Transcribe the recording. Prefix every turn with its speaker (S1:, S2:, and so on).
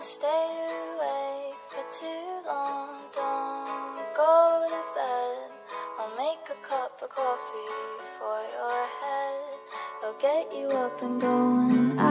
S1: Stay awake for too long. Don't go to bed. I'll make a cup of coffee for your head. I'll get you up and going.